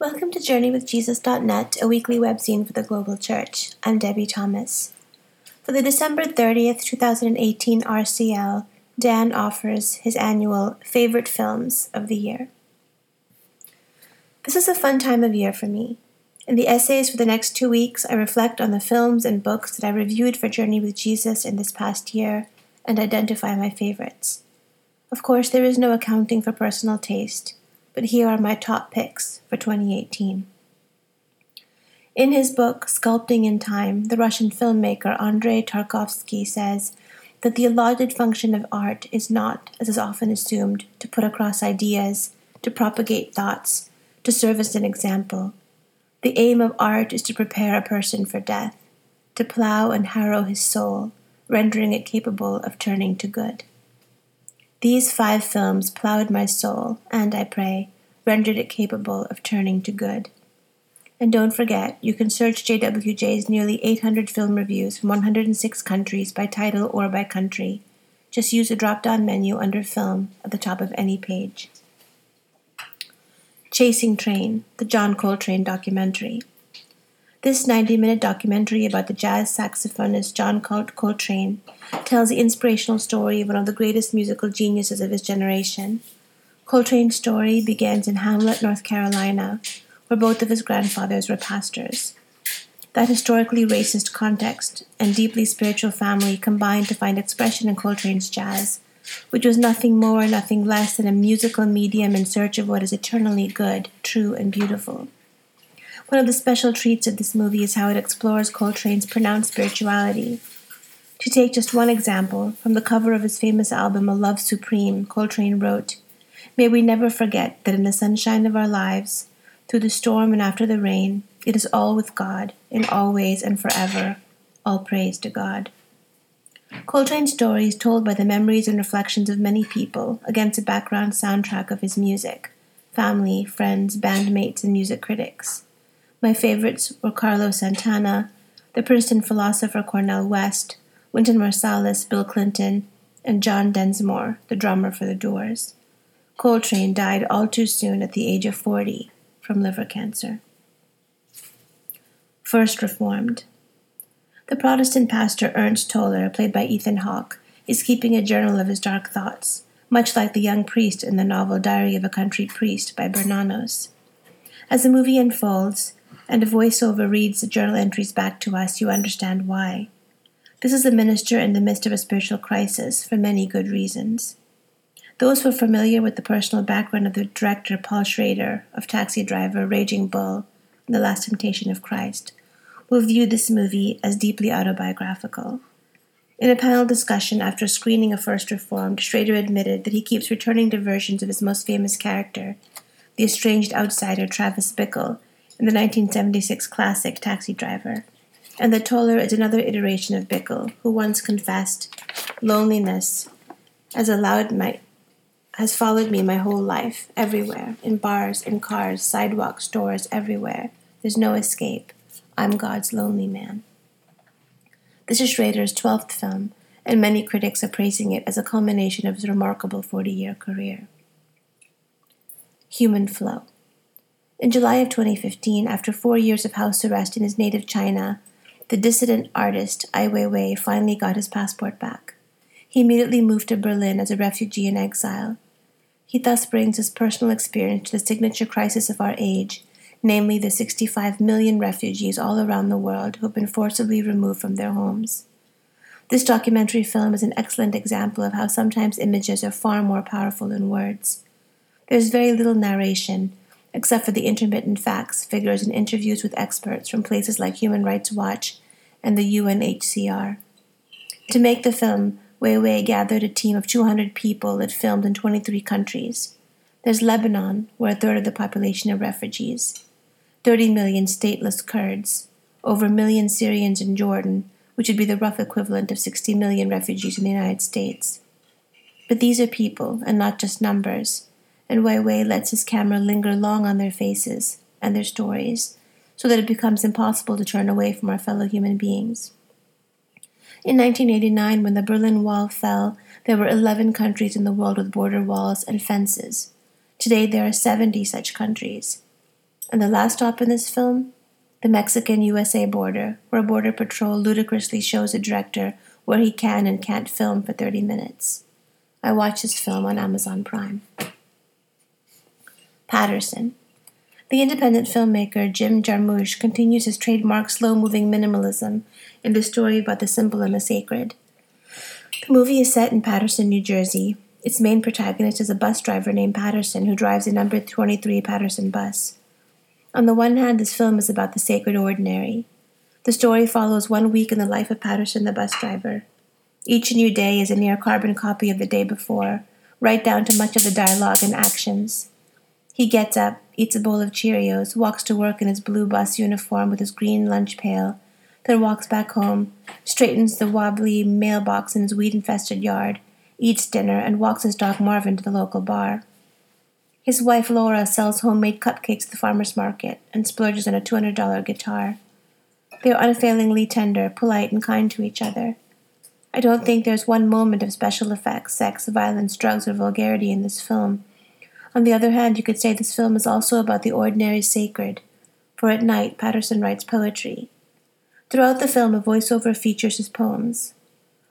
Welcome to JourneyWithJesus.net, a weekly webzine for the global church. I'm Debbie Thomas. For the December 30th, 2018 RCL, Dan offers his annual Favorite Films of the Year. This is a fun time of year for me. In the essays for the next two weeks, I reflect on the films and books that I reviewed for Journey with Jesus in this past year and identify my favorites. Of course, there is no accounting for personal taste, but here are my top picks for 2018. In his book, Sculpting in Time, the Russian filmmaker Andrei Tarkovsky says that the allotted function of art is not, as is often assumed, to put across ideas, to propagate thoughts, to serve as an example. The aim of art is to prepare a person for death, to plow and harrow his soul, rendering it capable of turning to good. These five films plowed my soul, and, I pray, rendered it capable of turning to good. And don't forget, you can search JWJ's nearly 800 film reviews from 106 countries by title or by country. Just use the drop down menu under Film at the top of any page. Chasing Trane, the John Coltrane documentary. This 90 minute documentary about the jazz saxophonist John Coltrane tells the inspirational story of one of the greatest musical geniuses of his generation. Coltrane's story begins in Hamlet, North Carolina, where both of his grandfathers were pastors. That historically racist context and deeply spiritual family combined to find expression in Coltrane's jazz, which was nothing more, nothing less than a musical medium in search of what is eternally good, true, and beautiful. One of the special treats of this movie is how it explores Coltrane's pronounced spirituality. To take just one example, from the cover of his famous album A Love Supreme, Coltrane wrote, May we never forget that in the sunshine of our lives, through the storm and after the rain, it is all with God, in all ways and forever. All praise to God. Coltrane's story is told by the memories and reflections of many people against a background soundtrack of his music family, friends, bandmates, and music critics. My favorites were Carlos Santana, the Princeton philosopher Cornel West, Wynton Marsalis, Bill Clinton, and John Densmore, the drummer for The Doors. Coltrane died all too soon at the age of 40 from liver cancer. First Reformed. The Protestant pastor Ernst Toller, played by Ethan Hawke, is keeping a journal of his dark thoughts, much like the young priest in the novel Diary of a Country Priest by Bernanos. As the movie unfolds, and a voiceover reads the journal entries back to us, you understand why. This is a minister in the midst of a spiritual crisis for many good reasons. Those who are familiar with the personal background of the director Paul Schrader of Taxi Driver, Raging Bull, and The Last Temptation of Christ will view this movie as deeply autobiographical. In a panel discussion after screening of First Reformed, Schrader admitted that he keeps returning to versions of his most famous character, the estranged outsider Travis Bickle, in the 1976 classic Taxi Driver, and that Toller is another iteration of Bickle, who once confessed, Loneliness as a loud my has followed me my whole life, everywhere, in bars, in cars, sidewalks, stores, everywhere. There's no escape. I'm God's lonely man. This is Schrader's 12th film, and many critics are praising it as a culmination of his remarkable 40 year career. Human Flow. In July of 2015, after four years of house arrest in his native China, the dissident artist Ai Weiwei finally got his passport back. He immediately moved to Berlin as a refugee in exile he thus brings his personal experience to the signature crisis of our age, namely the 65 million refugees all around the world who have been forcibly removed from their homes. This documentary film is an excellent example of how sometimes images are far more powerful than words. There's very little narration, except for the intermittent facts, figures, and interviews with experts from places like Human Rights Watch and the UNHCR. To make the film, Weiwei gathered a team of 200 people that filmed in 23 countries. There's Lebanon, where a third of the population are refugees, 30 million stateless Kurds, over a million Syrians in Jordan, which would be the rough equivalent of 60 million refugees in the United States. But these are people, and not just numbers, and Weiwei lets his camera linger long on their faces and their stories, so that it becomes impossible to turn away from our fellow human beings. In 1989, when the Berlin Wall fell, there were 11 countries in the world with border walls and fences. Today, there are 70 such countries. And the last stop in this film? The Mexican USA border, where a Border Patrol ludicrously shows a director where he can and can't film for 30 minutes. I watched this film on Amazon Prime. Paterson. The independent filmmaker Jim Jarmusch continues his trademark slow moving minimalism in the story about the simple and the sacred. The movie is set in Paterson, New Jersey. Its main protagonist is a bus driver named Paterson who drives a number 23 Paterson bus. On the one hand, this film is about the sacred ordinary. The story follows one week in the life of Paterson, the bus driver. Each new day is a near carbon copy of the day before, right down to much of the dialogue and actions. He gets up, eats a bowl of Cheerios, walks to work in his blue bus uniform with his green lunch pail, then walks back home, straightens the wobbly mailbox in his weed infested yard, eats dinner, and walks his dog Marvin to the local bar. His wife Laura sells homemade cupcakes at the farmer's market and splurges on a $200 guitar. They are unfailingly tender, polite, and kind to each other. I don't think there's one moment of special effects, sex, violence, drugs, or vulgarity in this film. On the other hand, you could say this film is also about the ordinary sacred, for at night Paterson writes poetry. Throughout the film, a voiceover features his poems.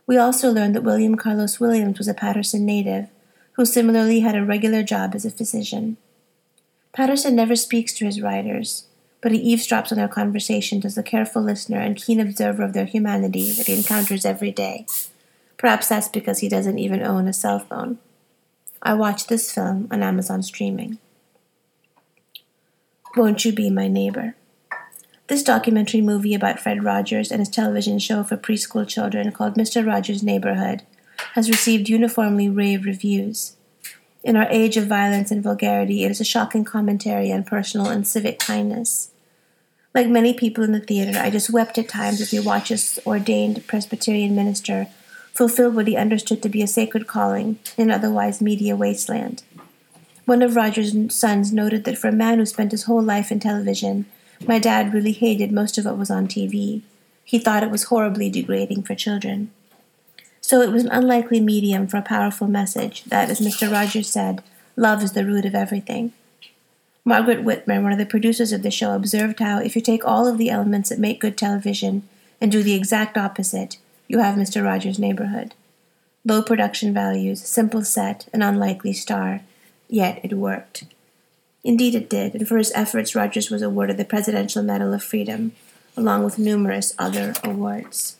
We also learn that William Carlos Williams was a Paterson native, who similarly had a regular job as a physician. Paterson never speaks to his writers, but he eavesdrops on their conversations as a careful listener and keen observer of their humanity that he encounters every day. Perhaps that's because he doesn't even own a cell phone. I watched this film on Amazon Streaming. Won't You Be My Neighbor? This documentary movie about Fred Rogers and his television show for preschool children called Mr. Rogers' Neighborhood has received uniformly rave reviews. In our age of violence and vulgarity, it is a shocking commentary on personal and civic kindness. Like many people in the theater, I just wept at times as we watched this ordained Presbyterian minister fulfill what he understood to be a sacred calling in otherwise media wasteland. One of Rogers' sons noted that for a man who spent his whole life in television, my dad really hated most of what was on TV. He thought it was horribly degrading for children. So it was an unlikely medium for a powerful message that, as Mr. Rogers said, love is the root of everything. Margaret Whitmer, one of the producers of the show, observed how if you take all of the elements that make good television and do the exact opposite, you have Mr. Rogers' neighborhood. Low production values, simple set, an unlikely star. Yet it worked. Indeed, it did, and for his efforts, Rogers was awarded the Presidential Medal of Freedom, along with numerous other awards.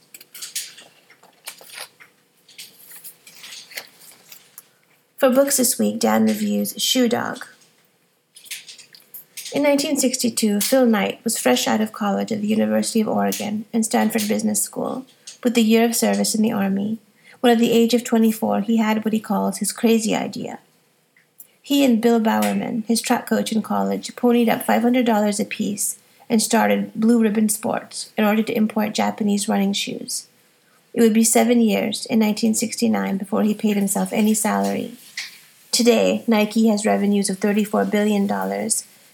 For books this week, Dan reviews Shoe Dog. In 1962, Phil Knight was fresh out of college at the University of Oregon and Stanford Business School, with a year of service in the Army, when at the age of 24 he had what he calls his crazy idea. He and Bill Bowerman, his track coach in college, ponied up $500 apiece and started Blue Ribbon Sports in order to import Japanese running shoes. It would be seven years, in 1969, before he paid himself any salary Today, Nike has revenues of $34 billion,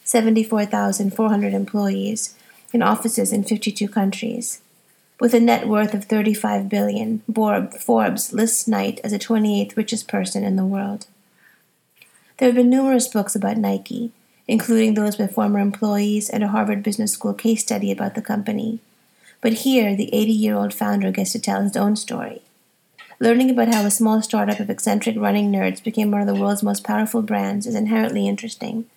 74,400 employees, and offices in 52 countries. With a net worth of 35 billion, Forbes lists Knight as the 28th richest person in the world. There have been numerous books about Nike, including those by former employees and a Harvard Business School case study about the company. But here, the 80 year old founder gets to tell his own story. Learning about how a small startup of eccentric running nerds became one of the world's most powerful brands is inherently interesting.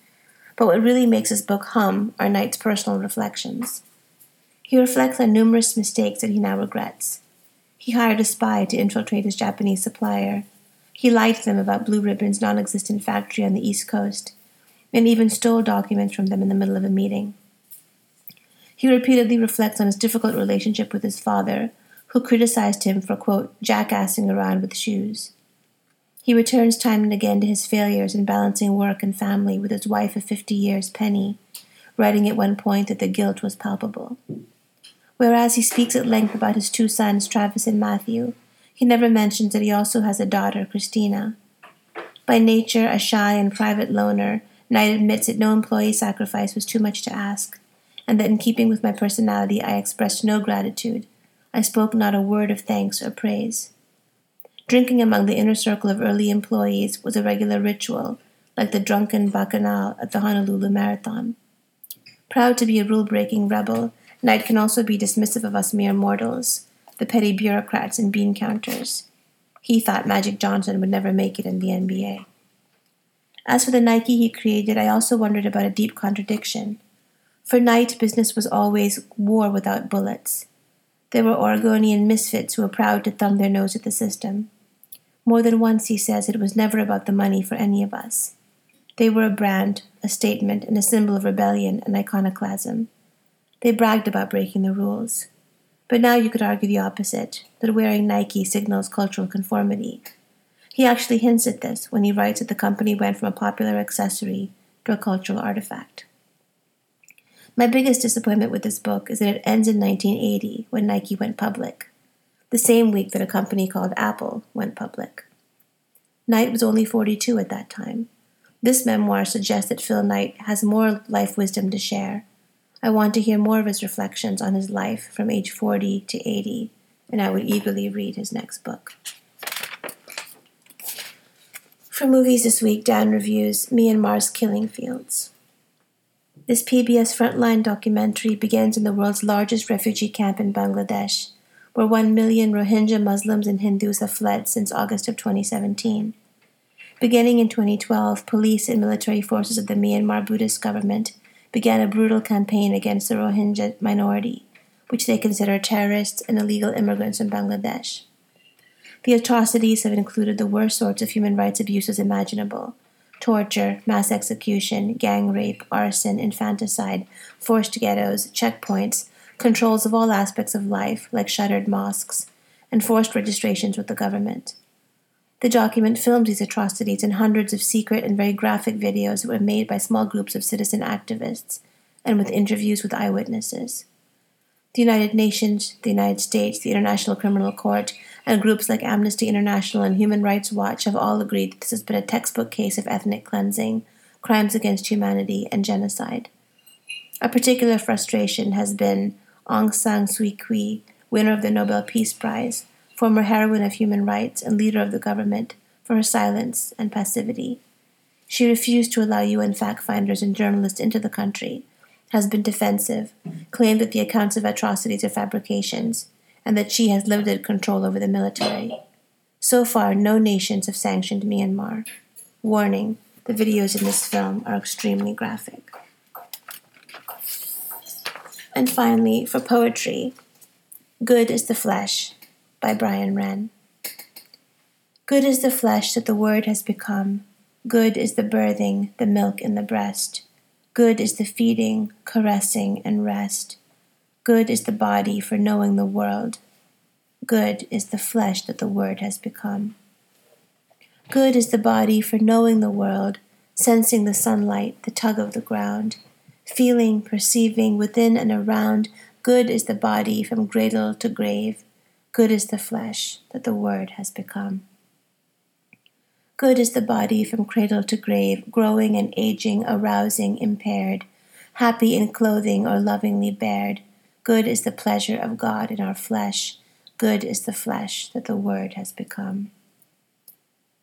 But what really makes this book hum are Knight's personal reflections. He reflects on numerous mistakes that he now regrets. He hired a spy to infiltrate his Japanese supplier. He lied to them about Blue Ribbon's non existent factory on the East Coast, and even stole documents from them in the middle of a meeting. He repeatedly reflects on his difficult relationship with his father, who criticized him for, quote, jackassing around with shoes. He returns time and again to his failures in balancing work and family with his wife of fifty years, Penny, writing at one point that the guilt was palpable. Whereas he speaks at length about his two sons, Travis and Matthew, he never mentions that he also has a daughter, Christina. By nature a shy and private loner, Knight admits that no employee sacrifice was too much to ask, and that in keeping with my personality I expressed no gratitude, I spoke not a word of thanks or praise. Drinking among the inner circle of early employees was a regular ritual, like the drunken bacchanal at the Honolulu Marathon. Proud to be a rule breaking rebel, Knight can also be dismissive of us mere mortals, the petty bureaucrats and bean counters. He thought Magic Johnson would never make it in the NBA. As for the Nike he created, I also wondered about a deep contradiction. For Knight, business was always war without bullets. There were Oregonian misfits who were proud to thumb their nose at the system. More than once, he says, it was never about the money for any of us. They were a brand, a statement, and a symbol of rebellion and iconoclasm. They bragged about breaking the rules. But now you could argue the opposite that wearing Nike signals cultural conformity. He actually hints at this when he writes that the company went from a popular accessory to a cultural artifact. My biggest disappointment with this book is that it ends in 1980 when Nike went public, the same week that a company called Apple went public. Knight was only 42 at that time. This memoir suggests that Phil Knight has more life wisdom to share. I want to hear more of his reflections on his life from age 40 to 80, and I would eagerly read his next book. For movies this week, Dan reviews Myanmar's Killing Fields. This PBS Frontline documentary begins in the world's largest refugee camp in Bangladesh, where 1 million Rohingya Muslims and Hindus have fled since August of 2017. Beginning in 2012, police and military forces of the Myanmar Buddhist government began a brutal campaign against the Rohingya minority, which they consider terrorists and illegal immigrants from Bangladesh. The atrocities have included the worst sorts of human rights abuses imaginable torture, mass execution, gang rape, arson, infanticide, forced ghettos, checkpoints, controls of all aspects of life, like shuttered mosques, and forced registrations with the government. The document films these atrocities in hundreds of secret and very graphic videos that were made by small groups of citizen activists and with interviews with eyewitnesses. The United Nations, the United States, the International Criminal Court, and groups like Amnesty International and Human Rights Watch have all agreed that this has been a textbook case of ethnic cleansing, crimes against humanity, and genocide. A particular frustration has been Aung San Suu Kyi, winner of the Nobel Peace Prize, former heroine of human rights and leader of the government, for her silence and passivity. She refused to allow UN fact finders and journalists into the country, has been defensive, claimed that the accounts of atrocities are fabrications, and that she has limited control over the military. So far, no nations have sanctioned Myanmar. Warning the videos in this film are extremely graphic. And finally, for poetry, Good is the Flesh by Brian Wren. Good is the flesh that the Word has become. Good is the birthing, the milk in the breast. Good is the feeding, caressing, and rest. Good is the body for knowing the world. Good is the flesh that the Word has become. Good is the body for knowing the world, sensing the sunlight, the tug of the ground, feeling, perceiving within and around. Good is the body from cradle to grave. Good is the flesh that the Word has become. Good is the body from cradle to grave, growing and aging, arousing, impaired, happy in clothing or lovingly bared, Good is the pleasure of God in our flesh. Good is the flesh that the Word has become.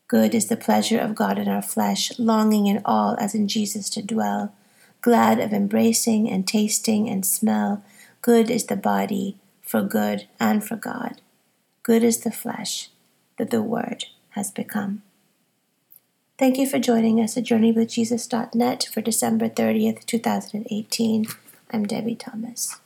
Good is the pleasure of God in our flesh, longing in all as in Jesus to dwell, glad of embracing and tasting and smell. Good is the body for good and for God. Good is the flesh that the Word has become. Thank you for joining us at JourneyWithJesus.net for December 30th, 2018. I'm Debbie Thomas.